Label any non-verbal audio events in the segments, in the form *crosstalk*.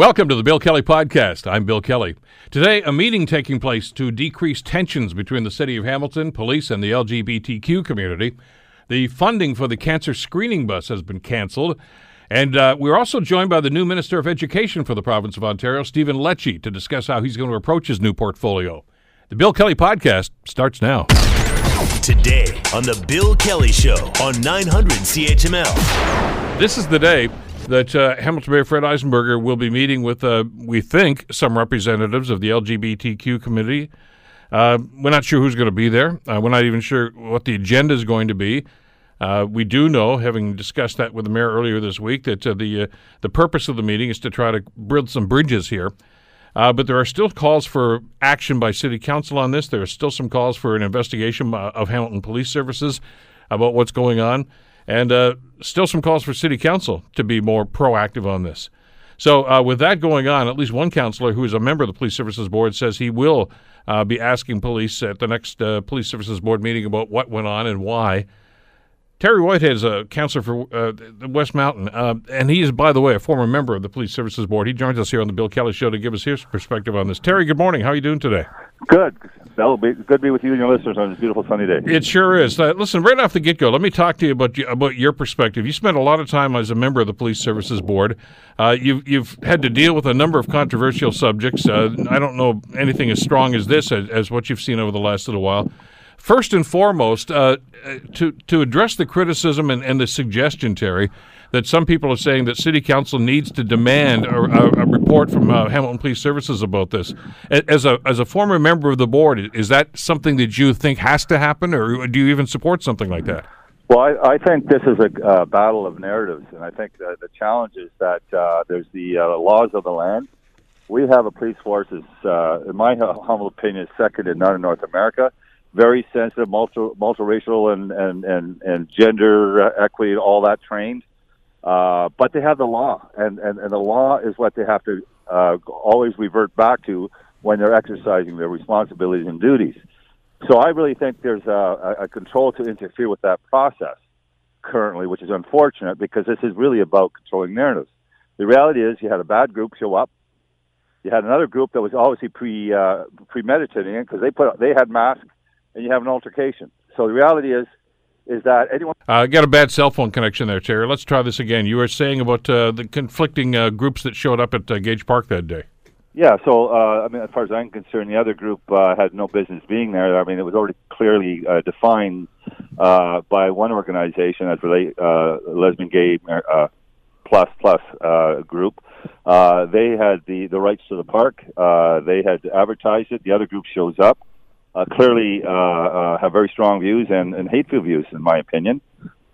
Welcome to the Bill Kelly Podcast. I'm Bill Kelly. Today, a meeting taking place to decrease tensions between the City of Hamilton, police, and the LGBTQ community. The funding for the cancer screening bus has been canceled. And uh, we're also joined by the new Minister of Education for the province of Ontario, Stephen Lecce, to discuss how he's going to approach his new portfolio. The Bill Kelly Podcast starts now. Today on The Bill Kelly Show on 900 CHML. This is the day that uh, Hamilton Mayor Fred Eisenberger will be meeting with, uh, we think, some representatives of the LGBTQ community. Uh, we're not sure who's going to be there. Uh, we're not even sure what the agenda is going to be. Uh, we do know, having discussed that with the mayor earlier this week, that uh, the the purpose of the meeting is to try to build some bridges here. but there are still calls for action by City Council on this. There are still some calls for an investigation of Hamilton Police Services about what's going on. And uh, still some calls for city council to be more proactive on this. So, uh, with that going on, at least one councilor who is a member of the Police Services Board says he will uh, be asking police at the next uh, Police Services Board meeting about what went on and why. Terry Whitehead is a councilor for uh, West Mountain, uh, and he is, by the way, a former member of the Police Services Board. He joins us here on the Bill Kelly Show to give us his perspective on this. Terry, good morning. How are you doing today? Good. That'll be good to be with you and your listeners on this beautiful sunny day. It sure is. Uh, listen, right off the get go, let me talk to you about about your perspective. You spent a lot of time as a member of the Police Services Board. Uh, you've you've had to deal with a number of controversial subjects. Uh, I don't know anything as strong as this as, as, what you've seen over the last little while. First and foremost, uh, to to address the criticism and, and the suggestion, Terry that some people are saying that City Council needs to demand a, a, a report from uh, Hamilton Police Services about this. As a as a former member of the board, is that something that you think has to happen, or do you even support something like that? Well, I, I think this is a uh, battle of narratives, and I think the, challenge is that uh, there's the uh, laws of the land. We have a police force is, uh, in my humble opinion, second to none in North America. Very sensitive, multi multiracial, and and and and gender equity, all that trained. Uh, but they have the law, and, and, and the law is what they have to uh, always revert back to when they're exercising their responsibilities and duties. So I really think there's a, a control to interfere with that process currently, which is unfortunate because this is really about controlling narratives. The reality is you had a bad group show up. You had another group that was obviously pre uh, premeditating it because they put they had masks, and you have an altercation. So the reality is is that anyone. I uh, got a bad cell phone connection there, Terry. Let's try this again. You were saying about uh, the conflicting uh, groups that showed up at uh, Gage Park that day. Yeah, so uh, I mean, as far as I'm concerned, the other group uh, had no business being there. I mean, it was already clearly defined by one organization as relate lesbian, gay, plus plus group. they had the the rights to the park. they had advertised it. The other group shows up uh, clearly uh, uh, have very strong views and, and hateful views, in my opinion.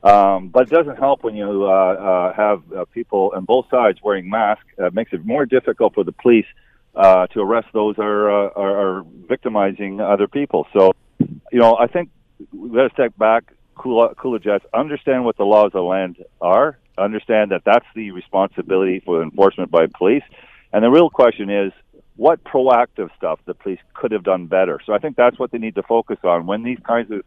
Um, but it doesn't help when you uh, uh, have uh, people on both sides wearing masks. It makes it more difficult for the police uh, to arrest those that are, uh, are, are victimizing other people. So, you know, I think we got to step back, cool, cool jets, understand what the laws of the land are, understand that that's the responsibility for enforcement by police. And the real question is, what proactive stuff the police could have done better. So I think that's what they need to focus on when these kinds of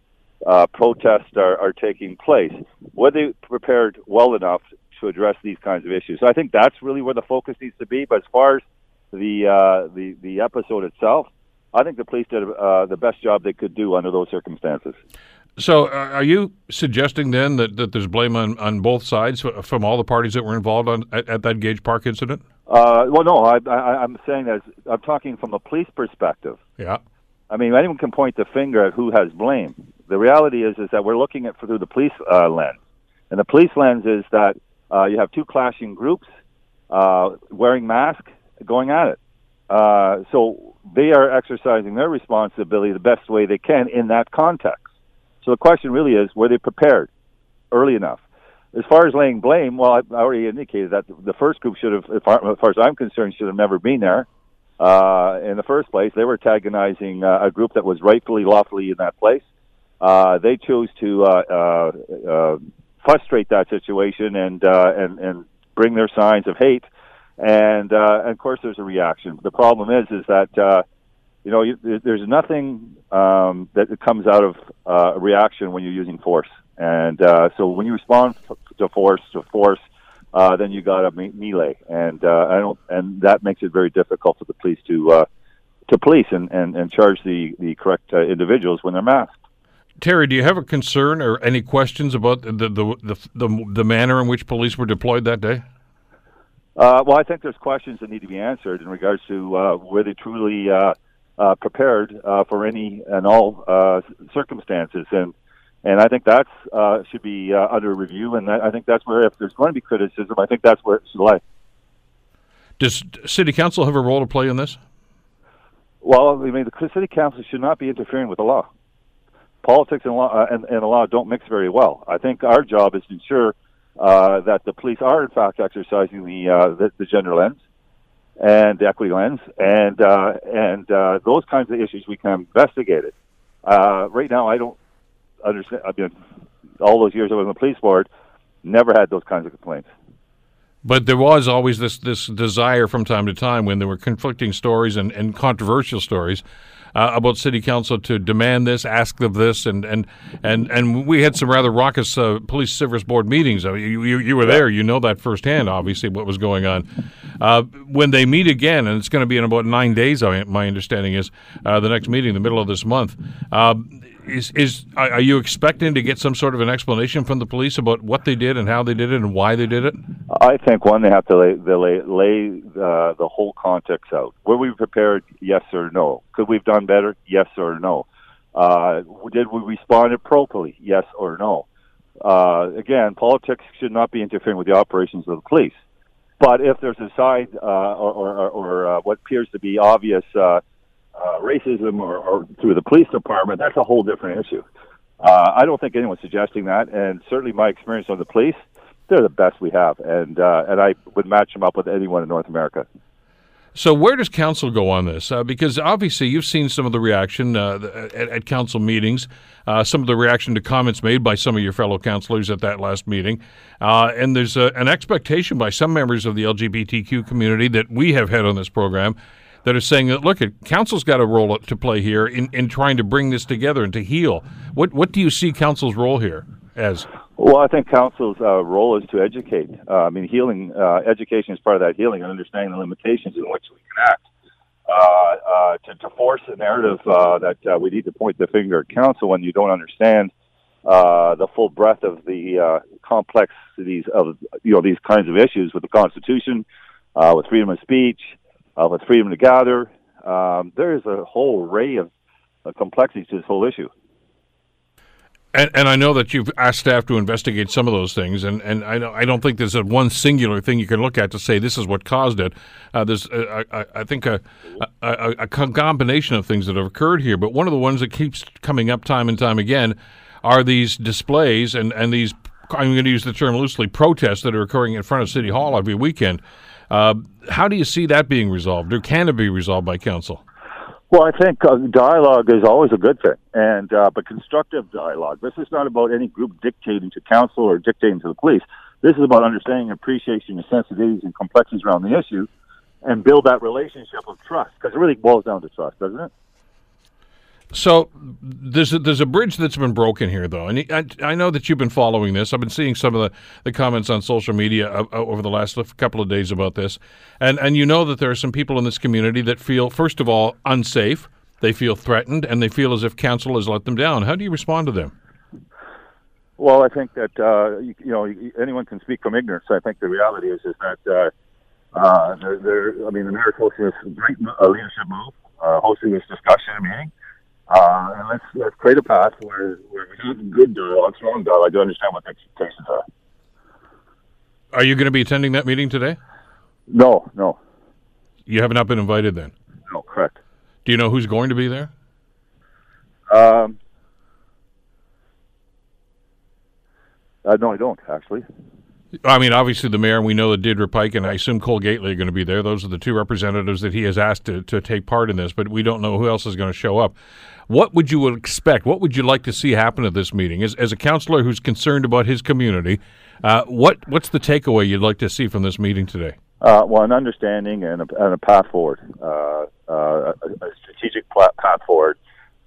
uh, protests are, are taking place. Were they prepared well enough to address these kinds of issues? So I think that's really where the focus needs to be. But as far as the uh, the the episode itself, I think the police did uh, the best job they could do under those circumstances. So, uh, are you suggesting then that, that there's blame on, on both sides from all the parties that were involved on, at, at that Gage Park incident? Uh, well, no, I, I, I'm saying that I'm talking from a police perspective. Yeah. I mean, anyone can point the finger at who has blame. The reality is, is that we're looking at through the police uh, lens, and the police lens is that uh, you have two clashing groups uh, wearing masks, going at it. Uh, so they are exercising their responsibility the best way they can in that context. So the question really is, were they prepared early enough? As far as laying blame, well, I, already indicated that the first group should have, as far, as, I'm concerned, should have never been there. Uh, in the first place, they were antagonizing uh, a group that was rightfully, lawfully in that place. Uh, they chose to uh, uh, uh, frustrate that situation and uh, and and bring their signs of hate, and, uh, and of course, there's a reaction. The problem is, is that uh, you know, you, there's nothing um, that comes out of uh, a reaction when you're using force. And uh, so when you respond to force, to force, uh, then you got a me- melee, and uh, I don't, and that makes it very difficult for the police to uh, to police and, and, and charge the the correct uh, individuals when they're masked. Terry, do you have a concern or any questions about the the the, the, the manner in which police were deployed that day? Uh, well, I think there's questions that need to be answered in regards to uh, were they truly uh, uh, prepared uh, for any and all uh, circumstances, and and I think that uh, should be uh, under review, and I think that's where if there's going to be criticism, I think that's where it should lie. Does City Council have a role to play in this? Well, I mean, the City Council should not be interfering with the law. Politics and law uh, and, and the law don't mix very well. I think our job is to ensure uh, that the police are in fact exercising the uh, the, the gender lens and the equity lens, and uh, and uh, those kinds of issues we can investigate it. Uh, right now, I don't understand. I mean, all those years I was on the police board, never had those kinds of complaints. But there was always this this desire from time to time when there were conflicting stories and, and controversial stories uh, about city council to demand this, ask of this, and and and, and we had some rather raucous uh, police service board meetings. I mean, you, you, you were there, you know that firsthand, obviously, what was going on. Uh, when they meet again, and it's going to be in about nine days, my understanding is uh, the next meeting, the middle of this month. Is is are you expecting to get some sort of an explanation from the police about what they did and how they did it and why they did it? I think one they have to lay lay, lay uh, the whole context out. Were we prepared? Yes or no. Could we've done better? Yes or no. Uh, did we respond appropriately? Yes or no. Uh, again, politics should not be interfering with the operations of the police. But if there's a side uh, or, or, or uh, what appears to be obvious uh, racism or, or through the police department, that's a whole different issue. Uh, I don't think anyone's suggesting that, and certainly my experience on the police, they're the best we have, and uh, and I would match them up with anyone in North America. So where does council go on this? Uh, because obviously you've seen some of the reaction uh, at, at, council meetings, uh, some of the reaction to comments made by some of your fellow councilors at that last meeting, uh, and there's a, an expectation by some members of the LGBTQ community that we have had on this program that are saying that look, council's got a role to play here in, in trying to bring this together and to heal. What what do you see council's role here as? Well, I think council's uh, role is to educate. Uh, I mean, healing uh, education is part of that healing and understanding the limitations in which we can act. Uh, uh, to, to, force a narrative uh, that we need to point the finger at council when you don't understand the full breadth of the complexities of you know these kinds of issues with the Constitution, with freedom of speech, uh, with freedom to gather. Um, there is a whole array of uh, complexities to this whole issue. And, and, I know that you've asked staff to investigate some of those things, and, and I, I don't think there's a one singular thing you can look at to say this is what caused it. Uh, there's, uh, I, I, think, a, a, a, combination of things that have occurred here, but one of the ones that keeps coming up time and time again are these displays and, and these, I'm going to use the term loosely, protests that are occurring in front of City Hall every weekend. Uh, how do you see that being resolved, or can it be resolved by council? Well, I think uh, dialogue is always a good thing, and uh, but constructive dialogue. This is not about any group dictating to council or dictating to the police. This is about understanding, and appreciation, the sensitivities and complexities around the issue, and build that relationship of trust. Because it really boils down to trust, doesn't it? So there's a, there's a bridge that's been broken here, though, and I, I know that you've been following this. I've been seeing some of the, the comments on social media uh, uh, over the last couple of days about this, and and you know that there are some people in this community that feel, first of all, unsafe. They feel threatened, and they feel as if council has let them down. How do you respond to them? Well, I think that uh, you, you, know anyone can speak from ignorance. I think the reality is is that uh, uh, I mean the mayor's hosting this great uh, leadership move, hosting this discussion meeting. Uh, and let's let's create a path where, where we have good dialogue, strong dialogue to understand what the expectations are. Are you going to be attending that meeting today? No, no. You have not been invited then? No, correct. Do you know who's going to be there? Um, uh, no, I don't actually. I mean, obviously the mayor, and we know that Deirdre Pike and I assume Cole Gately are going to be there. Those are the two representatives that he has asked to, to take part in this, but we don't know who else is going to show up. What would you expect? What would you like to see happen at this meeting? As, as a councilor who's concerned about his community, uh, what what's the takeaway you'd like to see from this meeting today? Uh, well, an understanding and a, and a path forward, uh, uh a, a, strategic path forward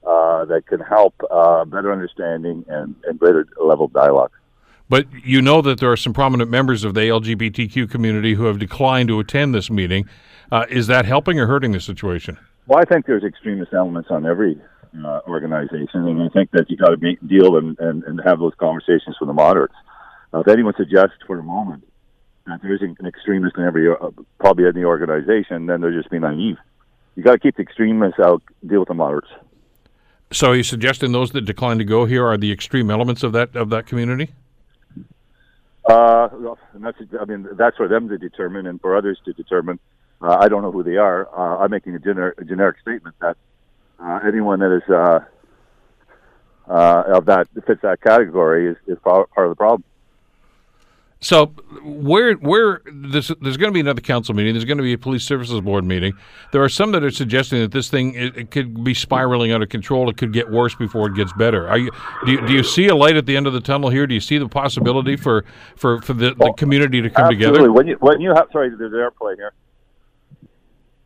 uh, that can help uh, better understanding and, and greater level of dialogue. But you know that there are some prominent members of the LGBTQ community who have declined to attend this meeting. Uh, is that helping or hurting the situation? Well, I think there's extremist elements on every uh, organization, and I think that you got to deal and, and, and have those conversations with the moderates. Uh, if anyone suggests for a moment that there isn't an extremist in every, uh, probably the organization, then they're just being naive. You got to keep the extremists out, deal with the moderates. So, are you suggesting those that decline to go here are the extreme elements of that of that community? Uh, and that's, I mean, that's for them to determine, and for others to determine. Uh, I don't know who they are. Uh, I'm making a, gener- a generic statement that uh, anyone that is uh, uh, of that fits that category is, is part of the problem. So, where where there's, there's going to be another council meeting. There's going to be a police services board meeting. There are some that are suggesting that this thing it, it could be spiraling out of control. It could get worse before it gets better. Are you do, you do you see a light at the end of the tunnel here? Do you see the possibility for for, for the, the community to come absolutely. together? When you when you have sorry, there's airplane here.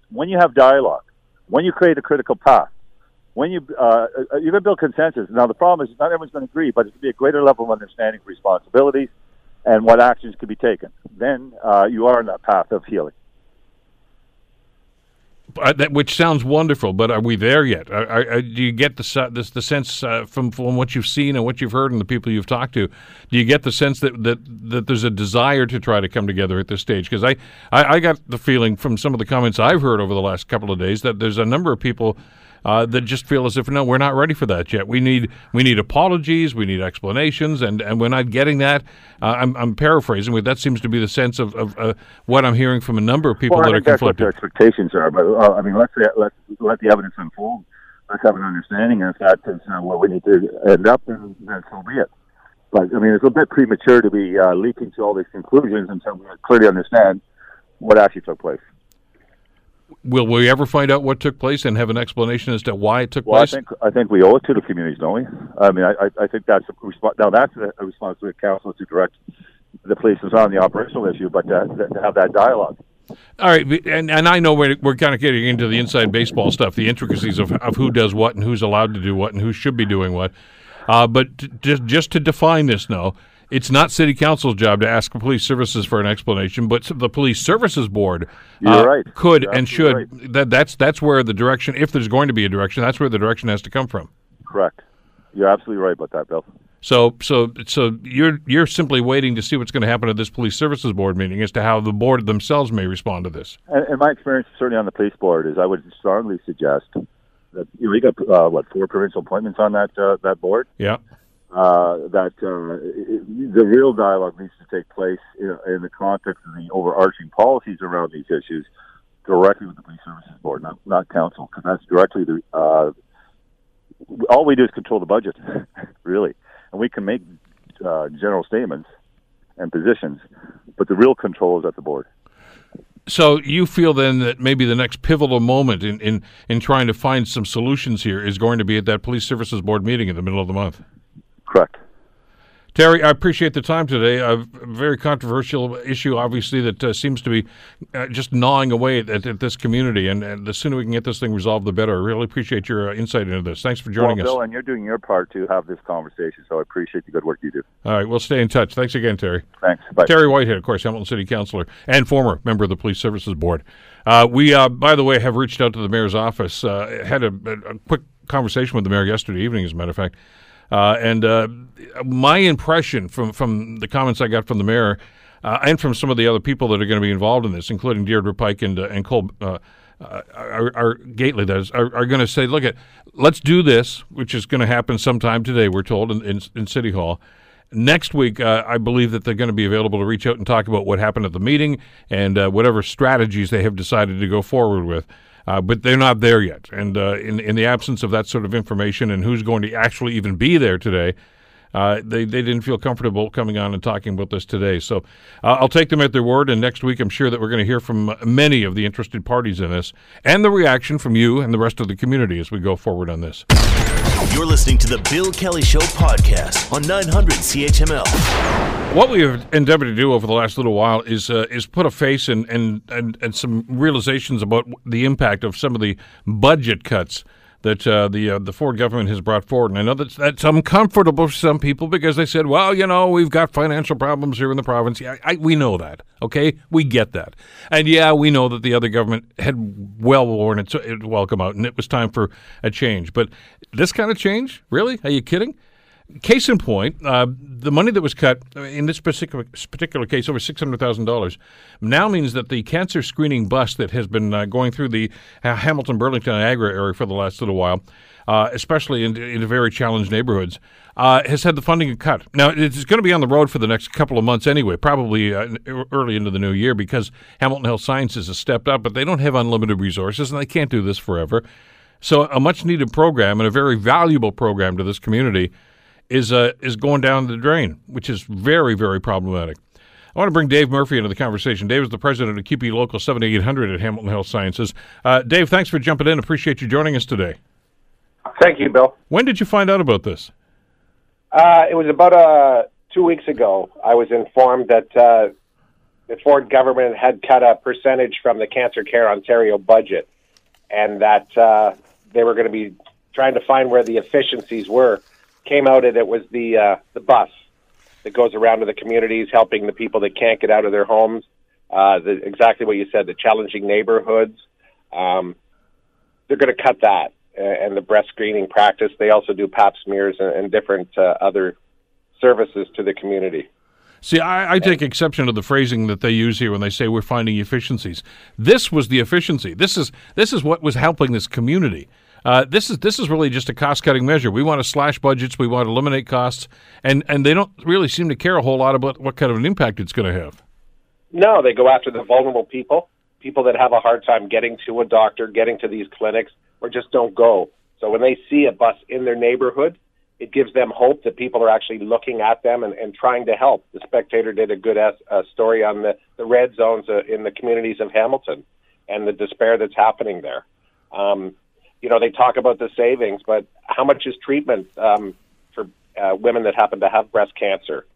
When you have dialogue, when you create a critical path, when you uh, uh you can build consensus. Now the problem is not everyone's going to agree, but it can be a greater level of understanding of responsibilities and what actions could be taken. Then uh, you are on that path of healing. Uh, that, which sounds wonderful, but are we there yet? Are, are, do you get the this, the sense uh, from from what you've seen and what you've heard and the people you've talked to? Do you get the sense that that, that there's a desire to try to come together at this stage? Because I, I, I got the feeling from some of the comments I've heard over the last couple of days that there's a number of people uh, that just feel as if no, we're not ready for that yet. We need we need apologies, we need explanations, and, and we're not getting that. Uh, I'm, I'm paraphrasing, but that seems to be the sense of, of uh, what I'm hearing from a number of people well, that are conflicted. that's. What their expectations are, but uh, I mean, let's let let the evidence unfold. Let's have an understanding, and if that is uh, where we need to end up, then, then so be it. But I mean, it's a bit premature to be uh, leaping to all these conclusions until we clearly understand what actually took place will we ever find out what took place and have an explanation as to why it took well, place? I think I think we owe it to the communities, don't we? I mean, I, I think that's a response. Now that's a responsibility of council to direct the police is on the operational issue, but to, to have that dialogue. All right, and, and I know we're, we're kind of getting into the inside baseball stuff, the intricacies of, of who does what and who's allowed to do what and who should be doing what. Uh, but just just to define this now, it's not city council's job to ask police services for an explanation, but the police services board uh, right. could You're and should. Right. That that's that's where the direction, if there's going to be a direction, that's where the direction has to come from. Correct. You're absolutely right about that, Bill. So so so you're you're simply waiting to see what's going to happen at this police services board meeting as to how the board themselves may respond to this. And, and my experience, certainly on the police board, is I would strongly suggest that you know you got uh, what four provincial appointments on that uh, that board. Yeah uh, that uh, it, the real dialogue needs to take place in, in, the context of the overarching policies around these issues directly with the police services board, not not council, because that's directly the. Uh, all we do is control the budget, *laughs* really, and we can make uh, general statements and positions, but the real control is at the board. So you feel then that maybe the next pivotal moment in, in, in trying to find some solutions here is going to be at that police services board meeting in the middle of the month. Correct. Terry, I appreciate the time today. A very controversial issue, obviously, that uh, seems to be uh, just gnawing away at, at this community. And, and, the sooner we can get this thing resolved, the better. I really appreciate your uh, insight into this. Thanks for joining well, us. Bill, and you're doing your part to have this conversation, so I appreciate the good work you do. All right, we'll stay in touch. Thanks again, Terry. Thanks. Bye. Terry Whitehead, of course, Hamilton City Councilor and former member of the Police Services Board. Uh, we, uh, by the way, have reached out to the mayor's office. Uh, had a, a quick conversation with the mayor yesterday evening, as a matter of fact. Uh, and uh, my impression from, from the comments I got from the mayor uh, and from some of the other people that are going to be involved in this, including Deirdre Pike and, uh, and Cole uh, uh, our, our Gately, is, are, are going to say, look, at let's do this, which is going to happen sometime today, we're told, in, in, in City Hall. Next week, I believe that they're going to be available to reach out and talk about what happened at the meeting and whatever strategies they have decided to go forward with. Uh, but they're not there yet. And uh, in in the absence of that sort of information and who's going to actually even be there today, uh, they they didn't feel comfortable coming on and talking about this today. So uh, I'll take them at their word. And next week, I'm sure that we're going to hear from many of the interested parties in this and the reaction from you and the rest of the community as we go forward on this. You're listening to the Bill Kelly Show podcast on 900 CHML. What we have endeavored to do over the last little while is uh, is put a face and, and, and, and some realizations about the impact of some of the budget cuts that uh, the uh, the Ford government has brought forward. And I know that's that's uncomfortable for some people because they said, well, you know, we've got financial problems here in the province. Yeah, I, we know that. Okay, we get that, and yeah, we know that the other government had well worn its, its welcome out, and it was time for a change. But this kind of change, really? Are you kidding? Case in point, uh, the money that was cut in this particular particular case, over six hundred thousand dollars, now means that the cancer screening bus that has been uh, going through the uh, Hamilton, Burlington, Niagara area for the last little while, uh, especially in, in very challenged neighborhoods, uh, has had the funding cut. Now it's going to be on the road for the next couple of months anyway, probably uh, early into the new year, because Hamilton Health Sciences has stepped up, but they don't have unlimited resources and they can't do this forever. So a much needed program and a very valuable program to this community is uh, is going down the drain, which is very very problematic. I want to bring Dave Murphy into the conversation. Dave is the president of CUPE Local 7800 at Hamilton Health Sciences. Uh, Dave, thanks for jumping in. Appreciate you joining us today. Thank you, Bill. When did you find out about this? Uh, it was about uh, two weeks ago. I was informed that uh, the Ford government had cut a percentage from the Cancer Care Ontario budget, and that uh, they were going to be trying to find where the efficiencies were came out and it was the uh, the bus that goes around to the communities, helping the people that can't get out of their homes. Uh, the, exactly what you said, the challenging neighborhoods. Um, they're going to cut that and the breast screening practice. They also do pap smears and, and different uh, other services to the community. See, I, I, take exception to the phrasing that they use here when they say we're finding efficiencies. This was the efficiency. This is this is what was helping this community. Uh, this is this is really just a cost cutting measure. We want to slash budgets, we want to eliminate costs, and and they don't really seem to care a whole lot about what kind of an impact it's going to have. No, they go after the vulnerable people, people that have a hard time getting to a doctor, getting to these clinics, or just don't go. So when they see a bus in their neighborhood, it gives them hope that people are actually looking at them and, and trying to help. The Spectator did a good uh, story on the, the red zones uh, in the communities of Hamilton and the despair that's happening there. Um, you know, they talk about the savings, but how much is treatment um, for uh, women that happen to have breast cancer?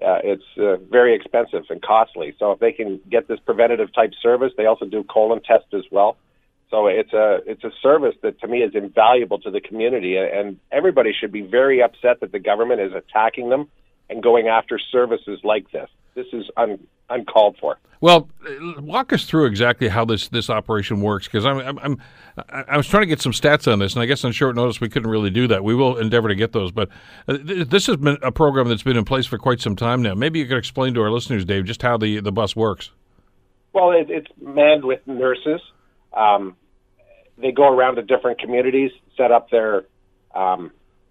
Uh, it's uh, very expensive and costly. So if they can get this preventative type service, they also do colon tests as well. So it's a it's a service that to me is invaluable to the community, and everybody should be very upset that the government is attacking them and going after services like this. This is un, uncalled for. Well, walk us through exactly how this, this operation works because I'm, I'm, I'm I was trying to get some stats on this, and I guess on short notice we couldn't really do that. We will endeavor to get those, but uh, this has been a program that's been in place for quite some time now. Maybe you could explain to our listeners, Dave, just how the the bus works. Well, it, it's manned with nurses. Um, they go around to different communities, set up their um,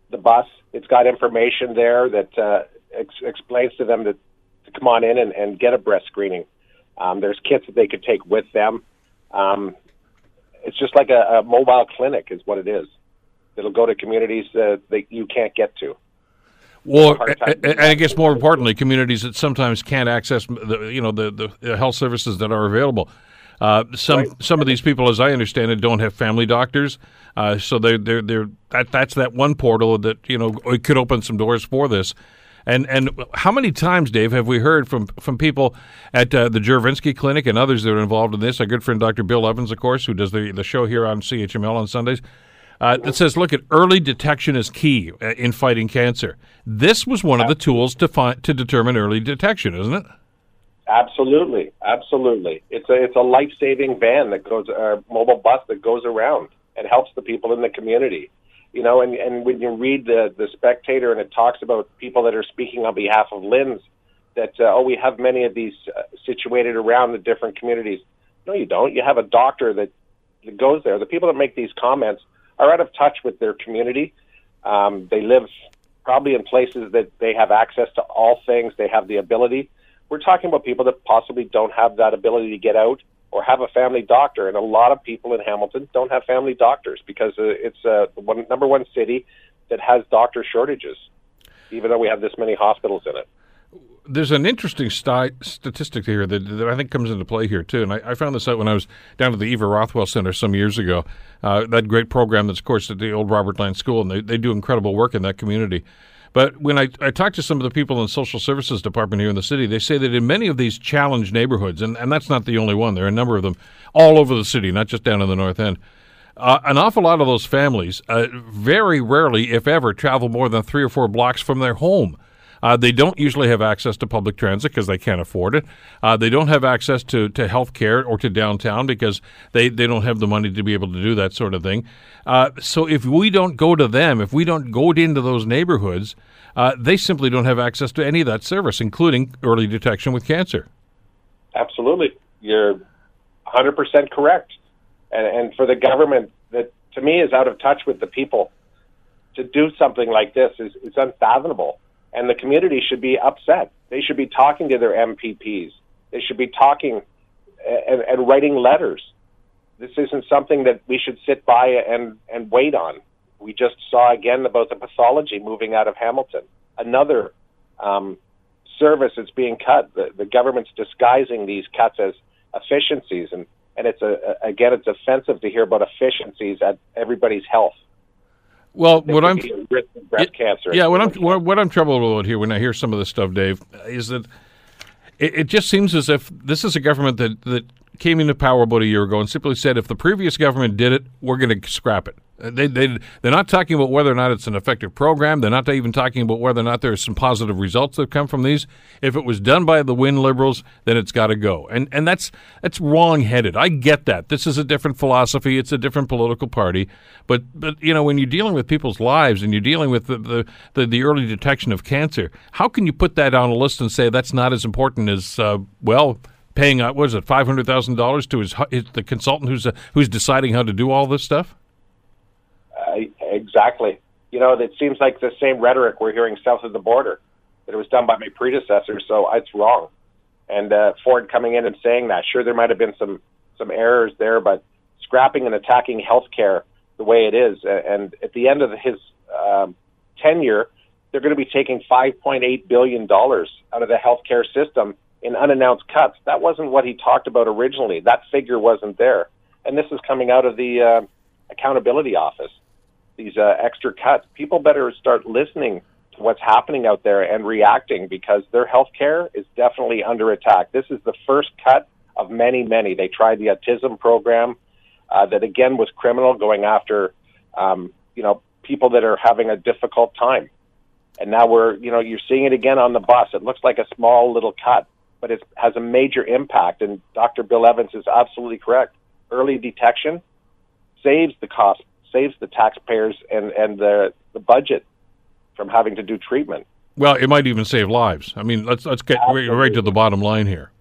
the bus. It's got information there that uh, ex- explains to them that to come on in and, and get a breast screening. Um, there's kits that they could take with them. Um, it's just like a, a mobile clinic, is what it is. It'll go to communities uh, that you can't get to. Well, and I guess more importantly, communities that sometimes can't access the you know the, the health services that are available. Uh, some right. some of these people, as I understand it, don't have family doctors, uh, so they they're, they're that that's that one portal that you know it could open some doors for this. And and how many times, Dave, have we heard from from people at uh, the Juravinski Clinic and others that are involved in this? Our good friend Dr. Bill Evans, of course, who does the the show here on CHML on Sundays. Uh, that says, look at early detection is key uh, in fighting cancer. This was one of the tools to find to determine early detection, isn't it? Absolutely, absolutely. It's a it's a life saving van that goes a mobile bus that goes around and helps the people in the community you know, and, and when you read the, the Spectator and it talks about people that are speaking on behalf of LHINs, that, uh, oh, we have many of these uh, situated around the different communities. No, you don't. You have a doctor that, that goes there. The people that make these comments are out of touch with their community. Um, they live probably in places that they have access to all things, they have the ability. We're talking about people that possibly don't have that ability to get out or have a family doctor. And a lot of people in Hamilton don't have family doctors because uh, it's uh, one, number one city that has doctor shortages, even though we have this many hospitals in it. There's an interesting sti- statistic here that, that, I think comes into play here too, and I, I, found this out when I was down at the Eva Rothwell Center some years ago. Uh, that great program that's, of course, at the old Robert Land School, and they, they do incredible work in that community. But when I, I talk to some of the people in the social services department here in the city, they say that in many of these challenged neighborhoods, and, and that's not the only one, there are a number of them all over the city, not just down in the North End, Uh, an awful lot of those families, uh, very rarely, if ever, travel more than three or four blocks from their home. Uh, they don't usually have access to public transit because they can't afford it. Uh, they don't have access to, to health care or to downtown because they, they don't have the money to be able to do that sort of thing. Uh, so if we don't go to them, if we don't go into those neighborhoods, uh, they simply don't have access to any of that service, including early detection with cancer. Absolutely. You're 100% correct. And, and for the government that, to me, is out of touch with the people to do something like this is, is unfathomable and the community should be upset. They should be talking to their MPPs. They should be talking and, and writing letters. This isn't something that we should sit by and, and wait on. We just saw again about the pathology moving out of Hamilton. Another um, service is being cut. The, the government's disguising these cuts as efficiencies, and, and it's a, again, it's offensive to hear about efficiencies at everybody's health. Well, what I'm breast cancer. Yeah, what I'm what, what, I'm troubled about here when I hear some of this stuff, Dave, is that it, it, just seems as if this is a government that that came into power about a year ago and simply said, if the previous government did it, we're going to scrap it. They, they, they're not talking about whether or not it's an effective program. They're not even talking about whether or not there's some positive results that come from these. If it was done by the Wynne Liberals, then it's got to go. And, and that's, that's wrong-headed. I get that. This is a different philosophy. It's a different political party. But, but you know, when you're dealing with people's lives and you're dealing with the, the, the, the early detection of cancer, how can you put that on a list and say that's not as important as, uh, well, paying uh, what is it five hundred thousand dollars to his, his, the consultant who's uh, who's deciding how to do all this stuff? Exactly. You know, it seems like the same rhetoric we're hearing south of the border that it was done by my predecessor, so it's wrong. And uh, Ford coming in and saying that, sure, there might have been some some errors there, but scrapping and attacking healthcare the way it is, and at the end of his um, tenure, they're going to be taking 5.8 billion dollars out of the healthcare system in unannounced cuts. That wasn't what he talked about originally. That figure wasn't there. And this is coming out of the uh, accountability office. These uh, extra cuts. People better start listening to what's happening out there and reacting because their health care is definitely under attack. This is the first cut of many, many. They tried the autism program uh, that again was criminal, going after um, you know people that are having a difficult time. And now we're, you know, you're seeing it again on the bus. It looks like a small little cut, but it has a major impact. And Dr. Bill Evans is absolutely correct. Early detection saves the cost, saves the taxpayers and, and the, the budget from having to do treatment. Well, it might even save lives. I mean, let's let's get right, right to the bottom line here.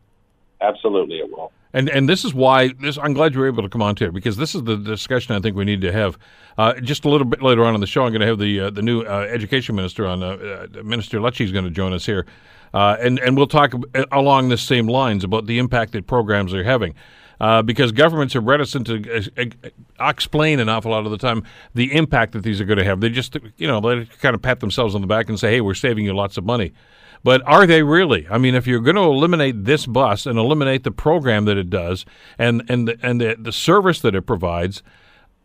Absolutely, it will. And and this is why this. I'm glad you were able to come on here because this is the discussion I think we need to have. Uh, just a little bit later on in the show, I'm going to have the uh, the new uh, education minister on. Uh, uh, minister Lecce is going to join us here, uh, and and we'll talk along the same lines about the impact that programs are having. Uh, because governments are reticent to uh, uh, explain an awful lot of the time the impact that these are going to have. They just, you know, they kind of pat themselves on the back and say, "Hey, we're saving you lots of money." But are they really? I mean, if you're going to eliminate this bus and eliminate the program that it does and and the, and the, the service that it provides,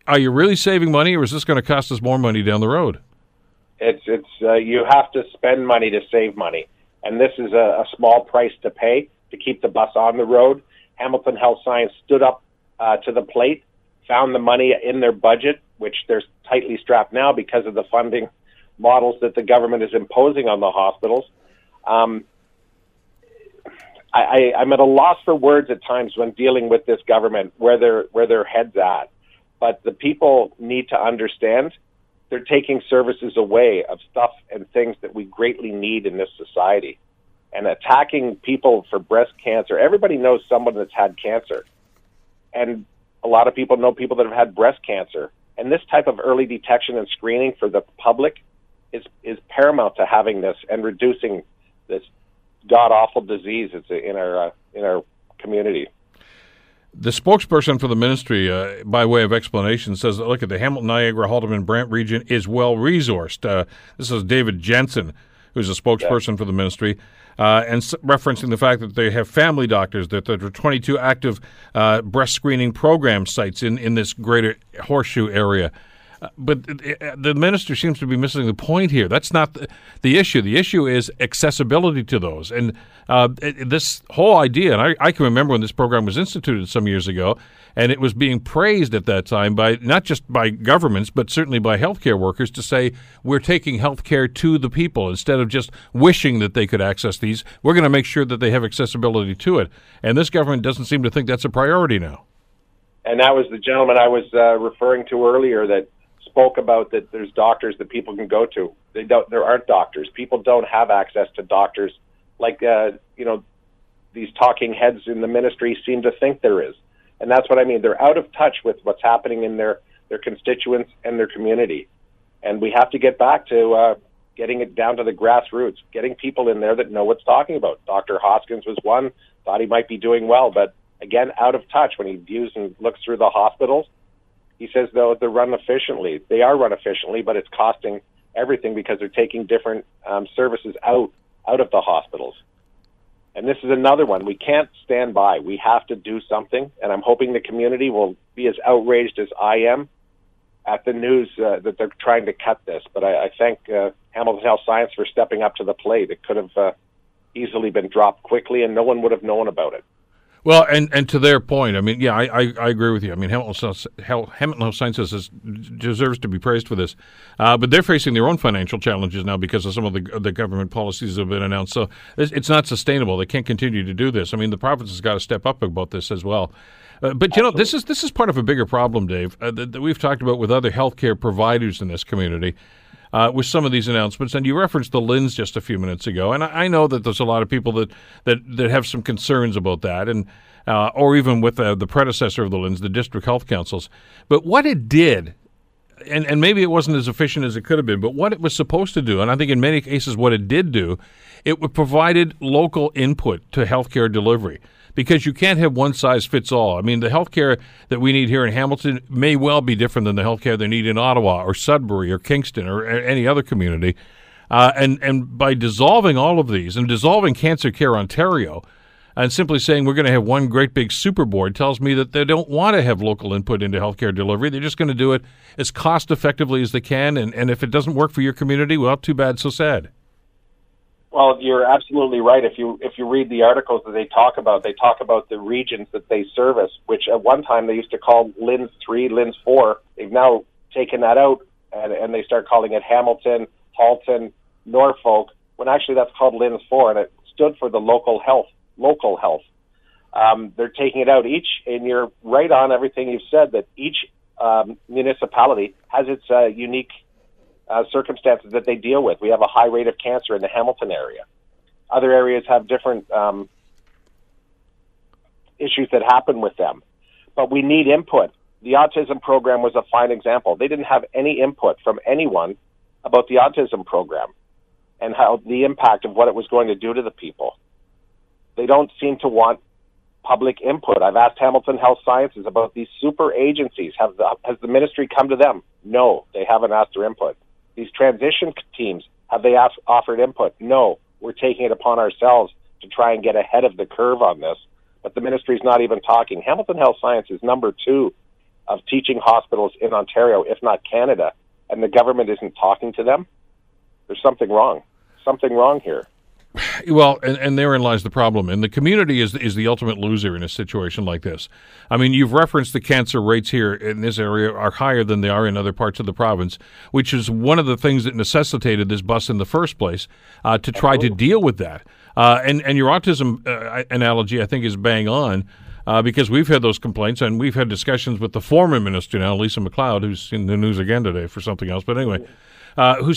are you really saving money, or is this going to cost us more money down the road? It's it's uh, you have to spend money to save money, and this is a, a small price to pay to keep the bus on the road. Hamilton Health Science stood up uh, to the plate, found the money in their budget, which they're tightly strapped now because of the funding models that the government is imposing on the hospitals. Um, I, I, I'm at a loss for words at times when dealing with this government, where their where their heads at. But the people need to understand they're taking services away of stuff and things that we greatly need in this society, and attacking people for breast cancer. Everybody knows someone that's had cancer, and a lot of people know people that have had breast cancer. And this type of early detection and screening for the public is is paramount to having this and reducing this god awful disease that's in our uh, in our community. The spokesperson for the ministry, uh, by way of explanation, says that look at the Hamilton, Niagara, Haldimand, Brant region is well resourced. Uh, this is David Jensen, who's a spokesperson yeah. for the ministry, uh, and s- referencing the fact that they have family doctors, that there are 22 active uh, breast screening program sites in, in this greater horseshoe area. But the minister seems to be missing the point here. That's not the, the issue. The issue is accessibility to those. And uh, this whole idea, and I, I, can remember when this program was instituted some years ago, and it was being praised at that time by not just by governments, but certainly by healthcare workers to say we're taking healthcare to the people instead of just wishing that they could access these. We're going to make sure that they have accessibility to it. And this government doesn't seem to think that's a priority now. And that was the gentleman I was uh, referring to earlier that spoke about that there's doctors that people can go to. They don't. There aren't doctors. People don't have access to doctors like uh, you know these talking heads in the ministry seem to think there is. And that's what I mean. They're out of touch with what's happening in their their constituents and their community. And we have to get back to uh, getting it down to the grassroots, getting people in there that know what's talking about. Dr. Hoskins was one, thought he might be doing well, but again, out of touch when he views and looks through the hospitals he says though they're run efficiently. They are run efficiently, but it's costing everything because they're taking different um, services out out of the hospitals. And this is another one. We can't stand by. We have to do something. And I'm hoping the community will be as outraged as I am at the news uh, that they're trying to cut this. But I, I thank uh, Hamilton Health Science for stepping up to the plate. It could have uh, easily been dropped quickly, and no one would have known about it. Well, and, and to their point, I mean, yeah, I, I, I agree with you. I mean, Hamilton, Health Sciences is, deserves to be praised for this, uh, but they're facing their own financial challenges now because of some of the the government policies that have been announced. So it's, it's not sustainable. They can't continue to do this. I mean, the province has got to step up about this as well. Uh, but you know, this is this is part of a bigger problem, Dave, uh, that, that we've talked about with other healthcare providers in this community uh, with some of these announcements. And you referenced the LHINs just a few minutes ago, and I, I know that there's a lot of people that that, that have some concerns about that, and uh, or even with uh, the predecessor of the LHINs, the district health councils. But what it did. And, and maybe it wasn't as efficient as it could have been, but what it was supposed to do, and I think in many cases what it did do, it provided local input to healthcare delivery because you can't have one size fits all. I mean, the healthcare that we need here in Hamilton may well be different than the healthcare they need in Ottawa or Sudbury or Kingston or any other community. Uh, and and by dissolving all of these and dissolving Cancer Care Ontario, and simply saying we're going to have one great big super board tells me that they don't want to have local input into healthcare delivery. They're just going to do it as cost effectively as they can. And, and if it doesn't work for your community, well, too bad, so sad. Well, you're absolutely right. If you if you read the articles that they talk about, they talk about the regions that they service, which at one time they used to call LHINs three, LHINs four. They've now taken that out and, and they start calling it Hamilton, Halton, Norfolk. When actually that's called LHINs four, and it stood for the local health. Local health. Um, they're taking it out each, and you're right on everything you've said. That each um, municipality has its uh, unique uh, circumstances that they deal with. We have a high rate of cancer in the Hamilton area. Other areas have different um, issues that happen with them. But we need input. The autism program was a fine example. They didn't have any input from anyone about the autism program and how the impact of what it was going to do to the people. They don't seem to want public input. I've asked Hamilton Health Sciences about these super agencies. Have the, has the ministry come to them? No, they haven't asked their input. These transition teams, have they offered input? No. We're taking it upon ourselves to try and get ahead of the curve on this. But the ministry is not even talking. Hamilton Health Science is number two of teaching hospitals in Ontario, if not Canada, and the government isn't talking to them. There's something wrong. Something wrong here. *sighs* Well, and, and therein lies the problem. And the community is is the ultimate loser in a situation like this. I mean, you've referenced the cancer rates here in this area are higher than they are in other parts of the province, which is one of the things that necessitated this bus in the first place uh, to try to deal with that. Uh, and and your autism uh, analogy, I think, is bang on. Uh, because we've had those complaints and we've had discussions with the former minister now, Lisa MacLeod, who's in the news again today for something else. But anyway, uh, who,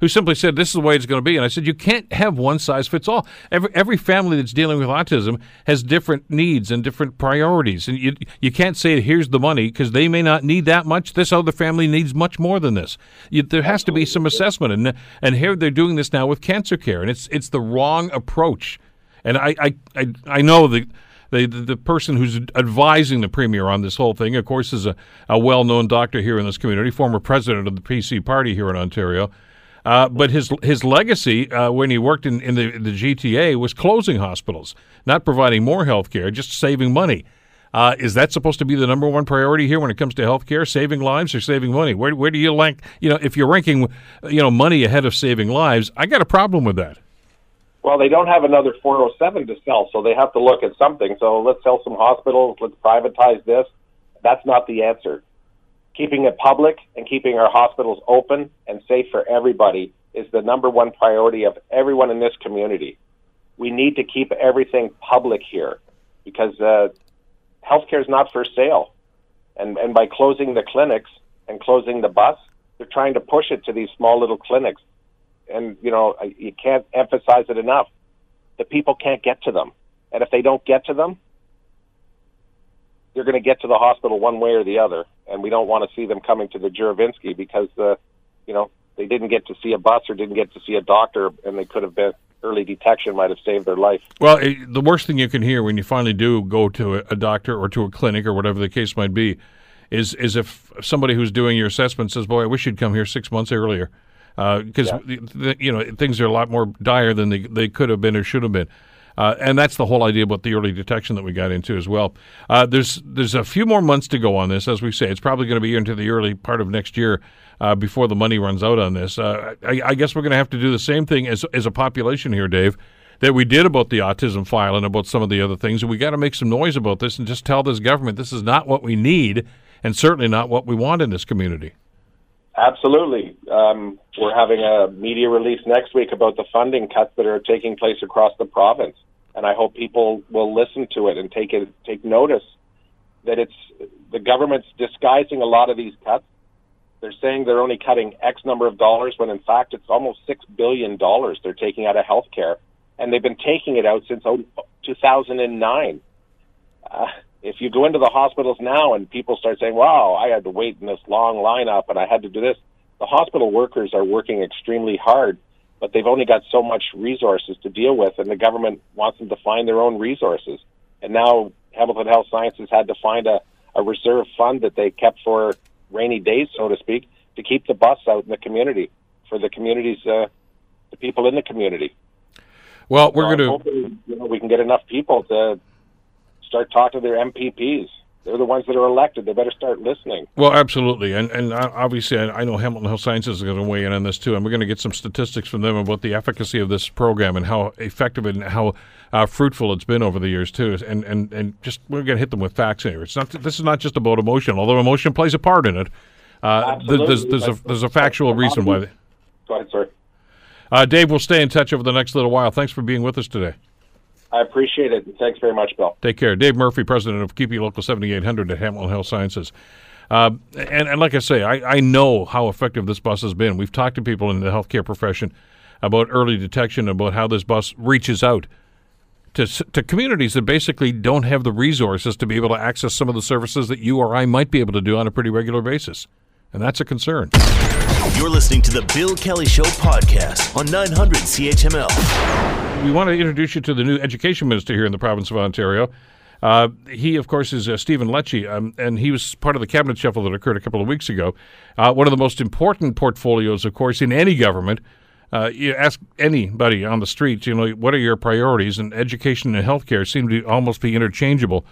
who simply said this is the way it's going to be. And I said you can't have one size fits all. Every every family that's dealing with autism has different needs and different priorities, and you you can't say here's the money because they may not need that much. This other family needs much more than this. You, there has to be some assessment, and and here they're doing this now with cancer care, and it's it's the wrong approach. And I I I, I know that the, the person who's advising the premier on this whole thing, of course, is a, a well known doctor here in this community, former president of the PC party here in Ontario. Uh, but his his legacy uh, when he worked in, in the, the GTA was closing hospitals, not providing more health care, just saving money. Uh, is that supposed to be the number one priority here when it comes to healthcare, saving lives or saving money? Where, where do you rank? You know, if you're ranking, you know, money ahead of saving lives, I got a problem with that. Well, they don't have another 407 to sell, so they have to look at something. So let's sell some hospitals. Let's privatize this. That's not the answer. Keeping it public and keeping our hospitals open and safe for everybody is the number one priority of everyone in this community. We need to keep everything public here because uh, healthcare is not for sale. And, and by closing the clinics and closing the bus, they're trying to push it to these small little clinics. And, you know, you can't emphasize it enough. The people can't get to them. And if they don't get to them, they're going to get to the hospital one way or the other. And we don't want to see them coming to the Juravinski because, the, you know, they didn't get to see a bus or didn't get to see a doctor and they could have been early detection might have saved their life. Well, it, the worst thing you can hear when you finally do go to a, a, doctor or to a clinic or whatever the case might be is is if somebody who's doing your assessment says, "Boy, I wish you'd come here six months earlier," because uh, yeah. you know things are a lot more dire than they they could have been or should have been. Uh, and that's the whole idea about the early detection that we got into as well. Uh, there's there's a few more months to go on this, as we say. It's probably going to be into the early part of next year uh, before the money runs out on this. Uh, I, I, guess we're going to have to do the same thing as as a population here, Dave. That we did about the autism file and about some of the other things, and we got to make some noise about this and just tell this government this is not what we need, and certainly not what we want in this community. Absolutely. Um, we're having a media release next week about the funding cuts that are taking place across the province, and I hope people will listen to it and take it take notice that it's the government's disguising a lot of these cuts. They're saying they're only cutting X number of dollars when in fact it's almost six billion dollars they're taking out of healthcare, and they've been taking it out since 2009. Uh, if you go into the hospitals now and people start saying, wow, I had to wait in this long lineup and I had to do this, the hospital workers are working extremely hard, but they've only got so much resources to deal with, and the government wants them to find their own resources. And now Hamilton Health Sciences had to find a, a reserve fund that they kept for rainy days, so to speak, to keep the bus out in the community for the communities, uh, the people in the community. Well, we're so going to. You know, we can get enough people to start talking to their MPPs. They're the ones that are elected. They better start listening. Well, absolutely, and and obviously, I know Hamilton Health Sciences is going to weigh in on this too, and we're going to get some statistics from them about the efficacy of this program and how effective and how uh, fruitful it's been over the years too. And and and just we're going to hit them with facts here. It's not. This is not just about emotion, although emotion plays a part in it. Uh, there's there's a there's a factual reason why. They, Go ahead, sir. Uh, Dave, we'll stay in touch over the next little while. Thanks for being with us today. I appreciate it. Thanks very much, Bill. Take care. Dave Murphy, president of CUPE Local 7800 at Hamilton Health Sciences. Uh, and, and like I say, I, I know how effective this bus has been. We've talked to people in the healthcare profession about early detection, about how this bus reaches out to, to communities that basically don't have the resources to be able to access some of the services that you or I might be able to do on a pretty regular basis. And that's a concern. You're listening to the Bill Kelly Show podcast on 900 CHML we want to introduce you to the new education minister here in the province of Ontario. Uh, he, of course, is uh, Stephen Lecce, um, and he was part of the cabinet shuffle that occurred a couple of weeks ago. Uh, one of the most important portfolios, of course, in any government. Uh, you ask anybody on the street, you know, what are your priorities? And education and healthcare seem to almost be interchangeable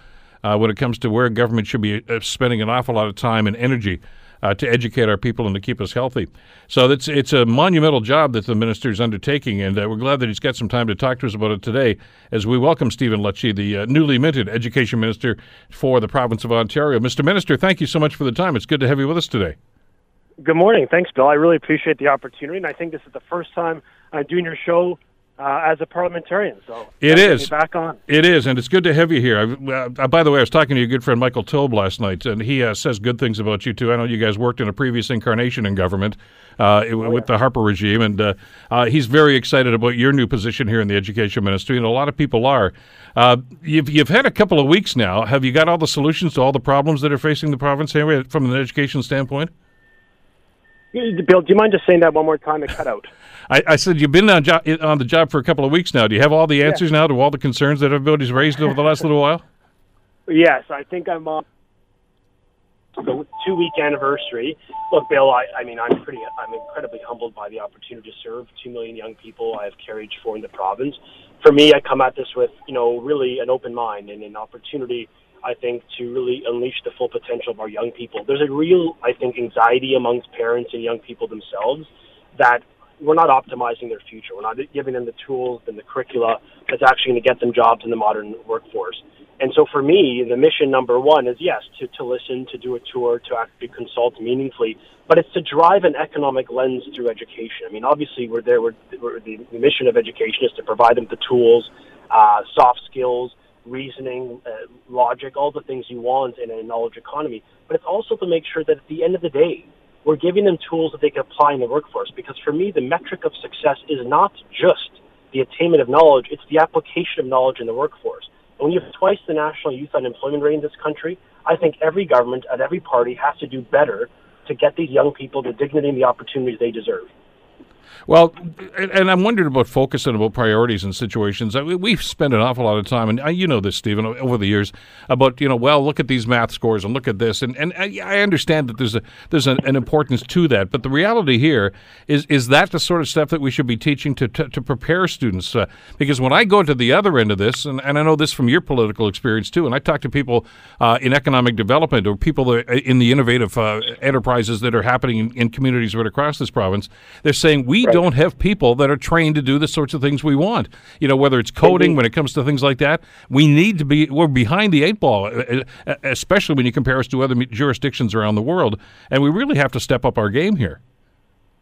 uh, when it comes to where government should be uh, spending an awful lot of time and energy uh, to educate our people and to keep us healthy. So it's it's a monumental job that the minister is undertaking, and uh, we're glad that he's got some time to talk to us about it today as we welcome Stephen Lecce, the uh, newly minted Education Minister for the province of Ontario. Mr. Minister, thank you so much for the time. It's good to have you with us today. Good morning. Thanks, Bill. I really appreciate the opportunity, and I think this is the first time I'm doing your show uh, as a parliamentarian. So it is back on. It is, and it's good to have you here. Uh, by the way, I was talking to your good friend Michael Taube last night, and he uh, says good things about you too. I know you guys worked in a previous incarnation in government uh, oh, with the Harper regime, and uh, uh, he's very excited about your new position here in the education ministry, and a lot of people are. you've you've had a couple of weeks now. Have you got all the solutions to all the problems that are facing the province here from an education standpoint? Bill, do you mind just saying that one more time? It cut out. *laughs* I, I, said you've been on, jo- on the job for a couple of weeks now. Do you have all the answers yeah. now to all the concerns that everybody's raised over the last little while? *laughs* Yes, I think I'm on the two week anniversary. Look, Bill, I, I mean, I'm pretty, I'm incredibly humbled by the opportunity to serve two million young people I have carried for in the province. For me, I come at this with, you know, really an open mind and an opportunity I think, to really unleash the full potential of our young people. There's a real, I think, anxiety amongst parents and young people themselves that we're not optimizing their future. We're not giving them the tools and the curricula that's actually going to get them jobs in the modern workforce. And so for me, the mission number one is yes, to, to listen, to do a tour, to actually consult meaningfully, but it's to drive an economic lens through education. I mean, obviously, we're there, we're, we're the mission of education is to provide them the tools, uh, soft skills, reasoning, uh, logic, all the things you want in a knowledge economy. But it's also to make sure that at the end of the day, we're giving them tools that they can apply in the workforce. Because for me, the metric of success is not just the attainment of knowledge, it's the application of knowledge in the workforce. And when you have twice the national youth unemployment rate in this country, I think every government at every party has to do better to get these young people the dignity and the opportunities they deserve. Well, and, I'm wondering about focus and about priorities and situations. We've spent an awful lot of time, and you know this, Stephen, over the years about you know, well, look at these math scores and look at this, and and I understand that there's a there's an, an importance to that, but the reality here is is that the sort of stuff that we should be teaching to to, to prepare students? Uh, because when I go to the other end of this, and, and I know this from your political experience too, and I talk to people uh, in economic development or people that in the innovative uh, enterprises that are happening in, in communities right across this province, they're saying we right. don't have people that are trained to do the sorts of things we want. You know, whether it's coding, mm-hmm. when it comes to things like that, we need to be, we're behind the eight ball, especially when you compare us to other jurisdictions around the world. And we really have to step up our game here.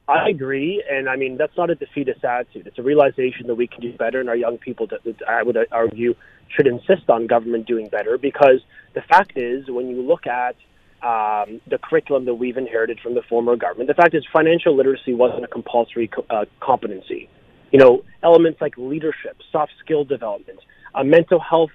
I agree, and I mean that's not a defeatist attitude. It's a realization that we can do better, and our young people, I would argue, should insist on government doing better. Because the fact is, when you look at um, the curriculum that we've inherited from the former government. The fact is, financial literacy wasn't a compulsory co- uh, competency. You know, elements like leadership, soft skill development, a mental health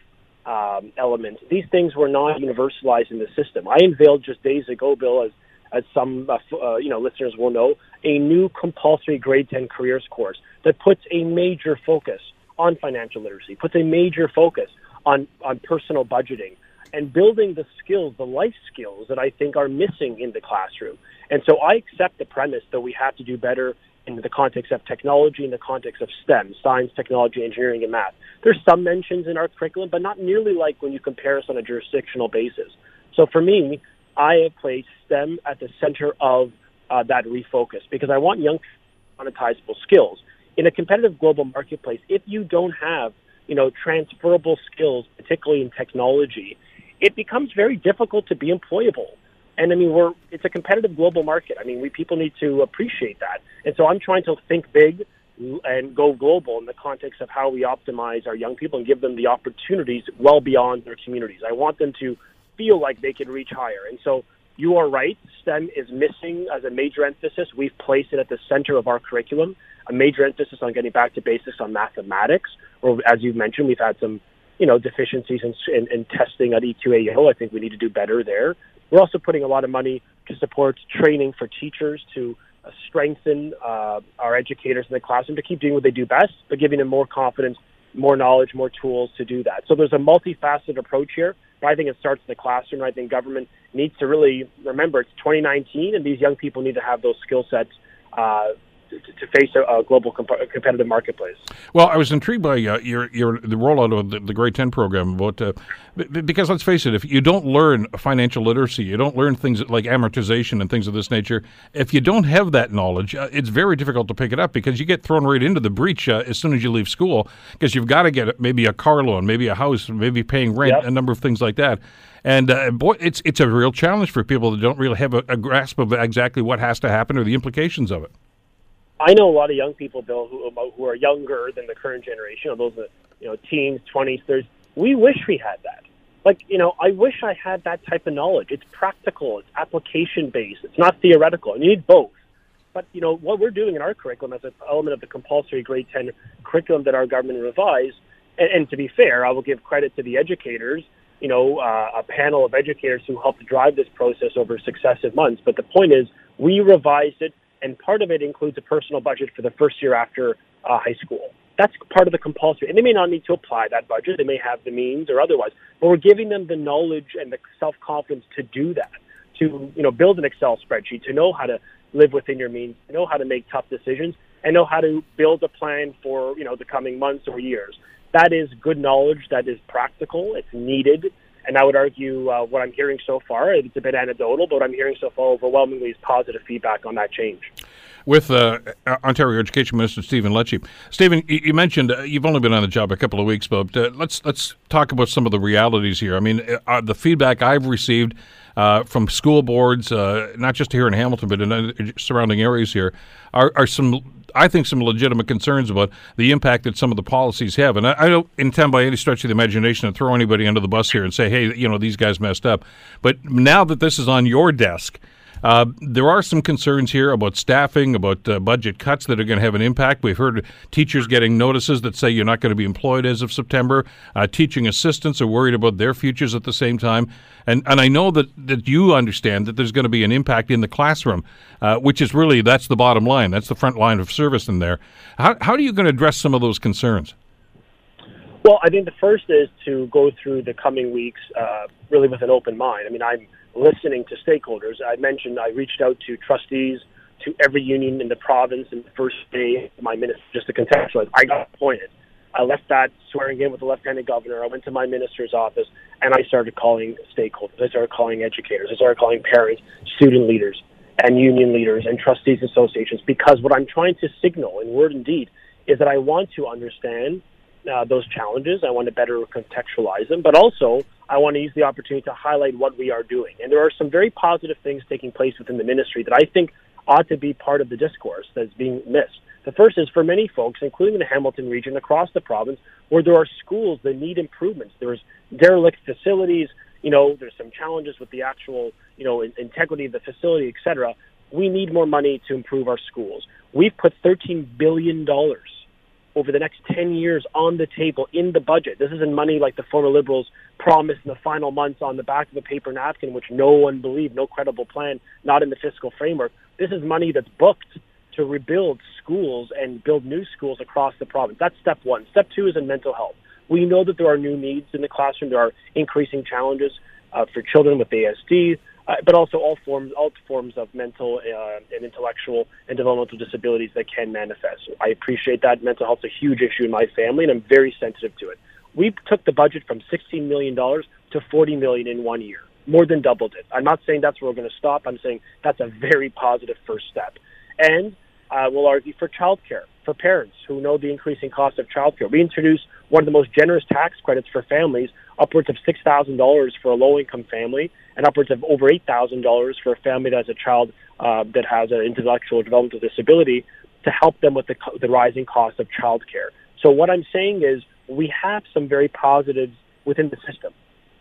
um, elements, these things were not universalized in the system. I unveiled just days ago, Bill, as as some uh, uh, you know listeners will know, a new compulsory grade 10 careers course that puts a major focus on financial literacy, puts a major focus on on personal budgeting, and building the skills, the life skills that I think are missing in the classroom. And so I accept the premise that we have to do better in the context of technology, in the context of STEM, science, technology, engineering, and math. There's some mentions in our curriculum, but not nearly like when you compare us on a jurisdictional basis. So for me, I have placed STEM at the center of uh, that refocus because I want young monetizable skills. In a competitive global marketplace, if you don't have you know transferable skills, particularly in technology, it becomes very difficult to be employable. And I mean, we're it's a competitive global market. I mean, we people need to appreciate that. And so I'm trying to think big and go global in the context of how we optimize our young people and give them the opportunities well beyond their communities. I want them to feel like they can reach higher. And so you are right. STEM is missing as a major emphasis. We've placed it at the center of our curriculum, a major emphasis on getting back to basics on mathematics. Or as you've mentioned, we've had some you know, deficiencies in, in, in testing at EQAO. I think we need to do better there. We're also putting a lot of money to support training for teachers to uh, strengthen uh, our educators in the classroom to keep doing what they do best, but giving them more confidence, more knowledge, more tools to do that. So there's a multifaceted approach here. But I think it starts in the classroom. I think government needs to really remember it's 2019, and these young people need to have those skill sets uh, to, face a, a global comp- competitive marketplace. Well, I was intrigued by uh, your your the rollout of the, the Grade Ten program, about uh, because let's face it, if you don't learn financial literacy, you don't learn things like amortization and things of this nature. If you don't have that knowledge, uh, it's very difficult to pick it up because you get thrown right into the breach uh, as soon as you leave school because you've got to get maybe a car loan, maybe a house, maybe paying rent, yep. a number of things like that. And uh, boy, it's it's a real challenge for people that don't really have a, a grasp of exactly what has to happen or the implications of it. I know a lot of young people, Bill, who who are younger than the current generation, those you know, teens, twenties, thirties. We wish we had that. Like, you know, I wish I had that type of knowledge. It's practical, it's application based, it's not theoretical. And you need both. But you know what we're doing in our curriculum as an element of the compulsory grade ten curriculum that our government revised. And, and to be fair, I will give credit to the educators. You know, uh, a panel of educators who helped drive this process over successive months. But the point is, we revised it and part of it includes a personal budget for the first year after uh, high school. That's part of the compulsory, and they may not need to apply that budget. They may have the means or otherwise, but we're giving them the knowledge and the self confidence to do that, to you know build an Excel spreadsheet, to know how to live within your means, to know how to make tough decisions, and know how to build a plan for you know the coming months or years. That is good knowledge. That is practical. It's needed, And I would argue uh, what I'm hearing so far, it's a bit anecdotal, but what I'm hearing so far overwhelmingly is positive feedback on that change with uh, Ontario Education Minister Stephen Lecce. Stephen, you mentioned uh, you've only been on the job a couple of weeks, but uh, let's let's talk about some of the realities here. I mean, uh, uh, the feedback I've received uh, from school boards, not just here in Hamilton, but in surrounding areas here, are, are some I think some legitimate concerns about the impact that some of the policies have. And I, I, don't intend by any stretch of the imagination to throw anybody under the bus here and say, hey, you know, these guys messed up. But now that this is on your desk, uh, there are some concerns here about staffing, about uh, budget cuts that are going to have an impact. We've heard teachers getting notices that say you're not going to be employed as of September. Uh, teaching assistants are worried about their futures at the same time. And, and I know that, that you understand that there's going to be an impact in the classroom, uh, which is really, that's the bottom line. That's the front line of service in there. How, how are you going to address some of those concerns? Well, I think the first is to go through the coming weeks uh, really with an open mind. I mean, I'm listening to stakeholders. I mentioned I reached out to trustees, to every union in the province in the first day my minister, just to contextualize. I got appointed. I left that swearing in with the lieutenant governor. I went to my minister's office and I started calling stakeholders. I started calling educators. I started calling parents, student leaders, and union leaders and trustees associations because what I'm trying to signal in word and deed is that I want to understand uh, those challenges. I want to better contextualize them, but also I want to use the opportunity to highlight what we are doing. And there are some very positive things taking place within the ministry that I think ought to be part of the discourse that's being missed. The first is for many folks, including in the Hamilton region across the province, where there are schools that need improvements. There's derelict facilities. You know, there's some challenges with the actual, you know, integrity of the facility, et cetera. We need more money to improve our schools. We've put $13 billion over the next 10 years on the table in the budget. This isn't money like the former Liberals promised in the final months on the back of a paper napkin, which no one believed, no credible plan, not in the fiscal framework. This is money that's booked to rebuild schools and build new schools across the province. That's step one. Step two is in mental health. We know that there are new needs in the classroom. There are increasing challenges uh, for children with ASD, uh, but also all forms all forms of mental uh, and intellectual and developmental disabilities that can manifest. I appreciate that mental health is a huge issue in my family, and I'm very sensitive to it. We took the budget from 16 million dollars to 40 million in one year, more than doubled it. I'm not saying that's where we're going to stop. I'm saying that's a very positive first step, and uh, we'll argue for childcare for parents who know the increasing cost of childcare. We introduced one of the most generous tax credits for families, upwards of $6,000 for a low income family, and upwards of over $8,000 for a family that has a child uh, that has an intellectual developmental disability to help them with the, the rising cost of childcare. So, what I'm saying is we have some very positives within the system.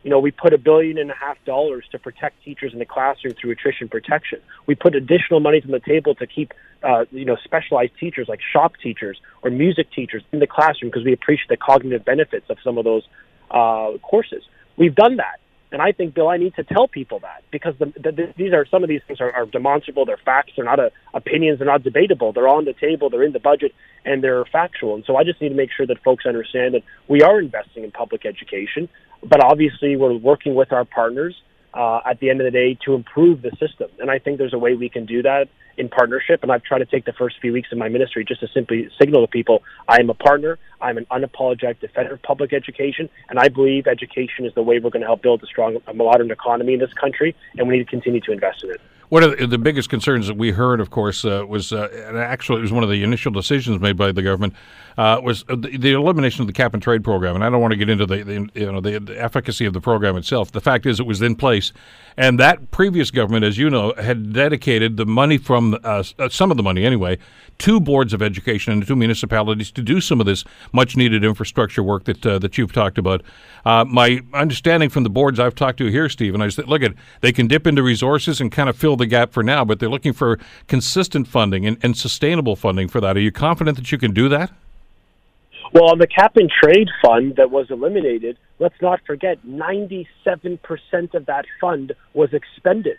You know, we put a billion and a half dollars to protect teachers in the classroom through attrition protection. We put additional money on the table to keep, uh, you know, specialized teachers like shop teachers or music teachers in the classroom because we appreciate the cognitive benefits of some of those uh, courses. We've done that. And I think, Bill, I need to tell people that because the, the, these are some of these things are, are demonstrable. They're facts. They're not a, opinions. They're not debatable. They're on the table. They're in the budget, and they're factual. And so I just need to make sure that folks understand that we are investing in public education but obviously we're working with our partners uh, at the end of the day to improve the system. And I think there's a way we can do that in partnership. And I've tried to take the first few weeks of my ministry just to simply signal to people I am a partner. I'm an unapologetic defender of public education. And I believe education is the way we're going to help build a strong, a modern economy in this country. And we need to continue to invest in it. One of the, biggest concerns that we heard, of course, uh, was uh, actually it was one of the initial decisions made by the government uh, was the, the, elimination of the cap and trade program. And I don't want to get into the, the you know the, the, efficacy of the program itself. The fact is, it was in place, and that previous government, as you know, had dedicated the money from uh, uh, some of the money anyway to boards of education and to municipalities to do some of this much needed infrastructure work that uh, that you've talked about. my understanding from the boards I've talked to here, Stephen, I said, look at they can dip into resources and kind of fill the gap for now, but they're looking for consistent funding and, and sustainable funding for that. Are you confident that you can do that? Well, on the cap and trade fund that was eliminated, let's not forget 97% of that fund was expended.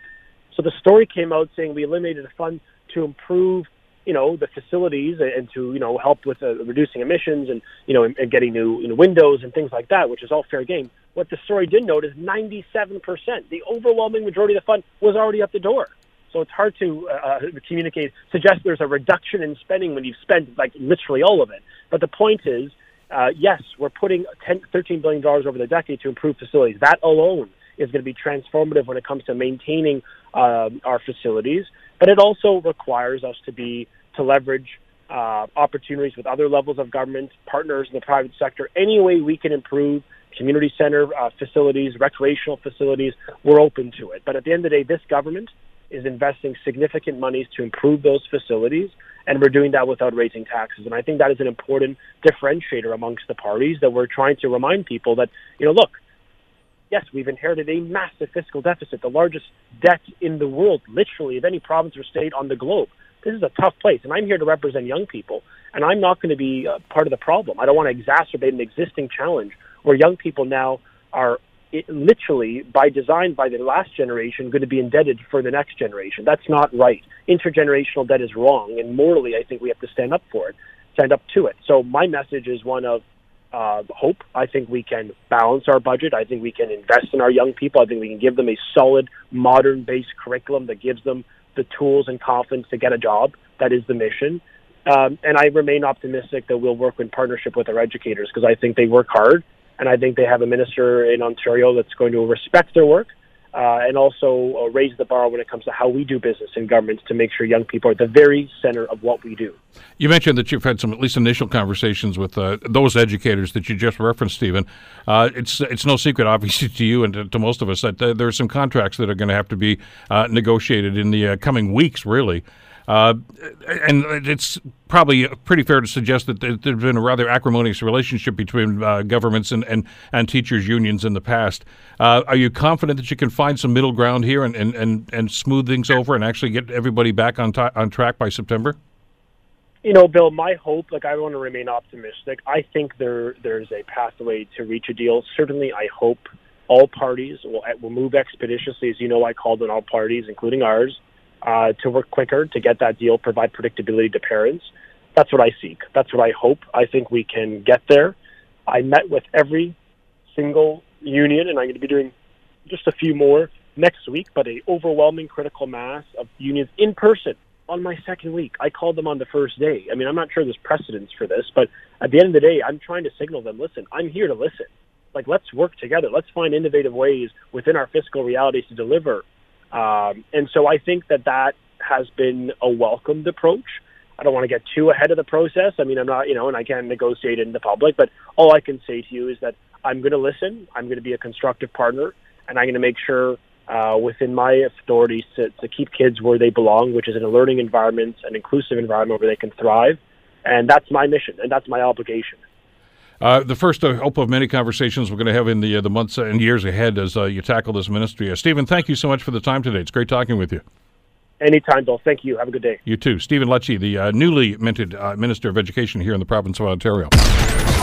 So the story came out saying we eliminated a fund to improve, you know, the facilities and to, you know, help with uh, reducing emissions and, you know, and, getting new you know, windows and things like that, which is all fair game. What the story didn't note is 97%, the overwhelming majority of the fund was already up the door. So it's hard to uh, uh, communicate, suggest there's a reduction in spending when you've spent like literally all of it. But the point is, uh, yes, we're putting 10, $13 billion over the decade to improve facilities. That alone is going to be transformative when it comes to maintaining um, our facilities. But it also requires us to be to leverage uh, opportunities with other levels of government, partners in the private sector. Any way we can improve community center uh, facilities, recreational facilities, we're open to it. But at the end of the day, this government is investing significant monies to improve those facilities, and we're doing that without raising taxes. And I think that is an important differentiator amongst the parties that we're trying to remind people that, you know, look, yes, we've inherited a massive fiscal deficit, the largest debt in the world, literally, of any province or state on the globe. This is a tough place, and I'm here to represent young people, and I'm not going to be uh, part of the problem. I don't want to exacerbate an existing challenge where young people now are it, literally by design by the last generation going to be indebted for the next generation. That's not right. Intergenerational debt is wrong, and morally, I think we have to stand up for it, stand up to it. So my message is one of uh, hope. I think we can balance our budget. I think we can invest in our young people. I think we can give them a solid, modern-based curriculum that gives them the tools and confidence to get a job. That is the mission. Um, and I remain optimistic that we'll work in partnership with our educators because I think they work hard and I think they have a minister in Ontario that's going to respect their work uh, and also uh, raise the bar when it comes to how we do business in governments to make sure young people are at the very center of what we do. You mentioned that you've had some at least initial conversations with uh, those educators that you just referenced, Stephen. Uh, it's it's no secret, *laughs* obviously, to you and to, to most of us that uh, there are some contracts that are going to have to be uh, negotiated in the coming weeks, really. Uh, and it's probably pretty fair to suggest that there's been a rather acrimonious relationship between uh, governments and, and, and teachers' unions in the past. Uh, are you confident that you can find some middle ground here and, and, and, and smooth things over and actually get everybody back on, t- on track by September? You know, Bill, my hope, like I want to remain optimistic. I think there there's a pathway to reach a deal. Certainly, I hope all parties will, will move expeditiously. As you know, I called on all parties, including ours, uh, to work quicker to get that deal, provide predictability to parents. That's what I seek. That's what I hope. I think we can get there. I met with every single union, and I'm going to be doing just a few more next week, but a overwhelming critical mass of unions in person on my second week. I called them on the first day. I mean, I'm not sure there's precedence for this, but at the end of the day, I'm trying to signal them, listen, I'm here to listen. Like, let's work together. Let's find innovative ways within our fiscal realities to deliver um, and so I think that that has been a welcomed approach. I don't want to get too ahead of the process. I mean, I'm not, you know, and I can't negotiate in the public, but all I can say to you is that I'm going to listen. I'm going to be a constructive partner, and I'm going to make sure uh, within my authorities to, to keep kids where they belong, which is in a learning environment, an inclusive environment where they can thrive. And that's my mission, and that's my obligation. Uh, the first uh, hope of many conversations we're going to have in the uh, the months and years ahead as uh, you tackle this ministry. Uh, Stephen, thank you so much for the time today. It's great talking with you. Anytime, Bill. Thank you. Have a good day. You too. Stephen Lecce, the uh, newly minted Minister of Education here in the province of Ontario.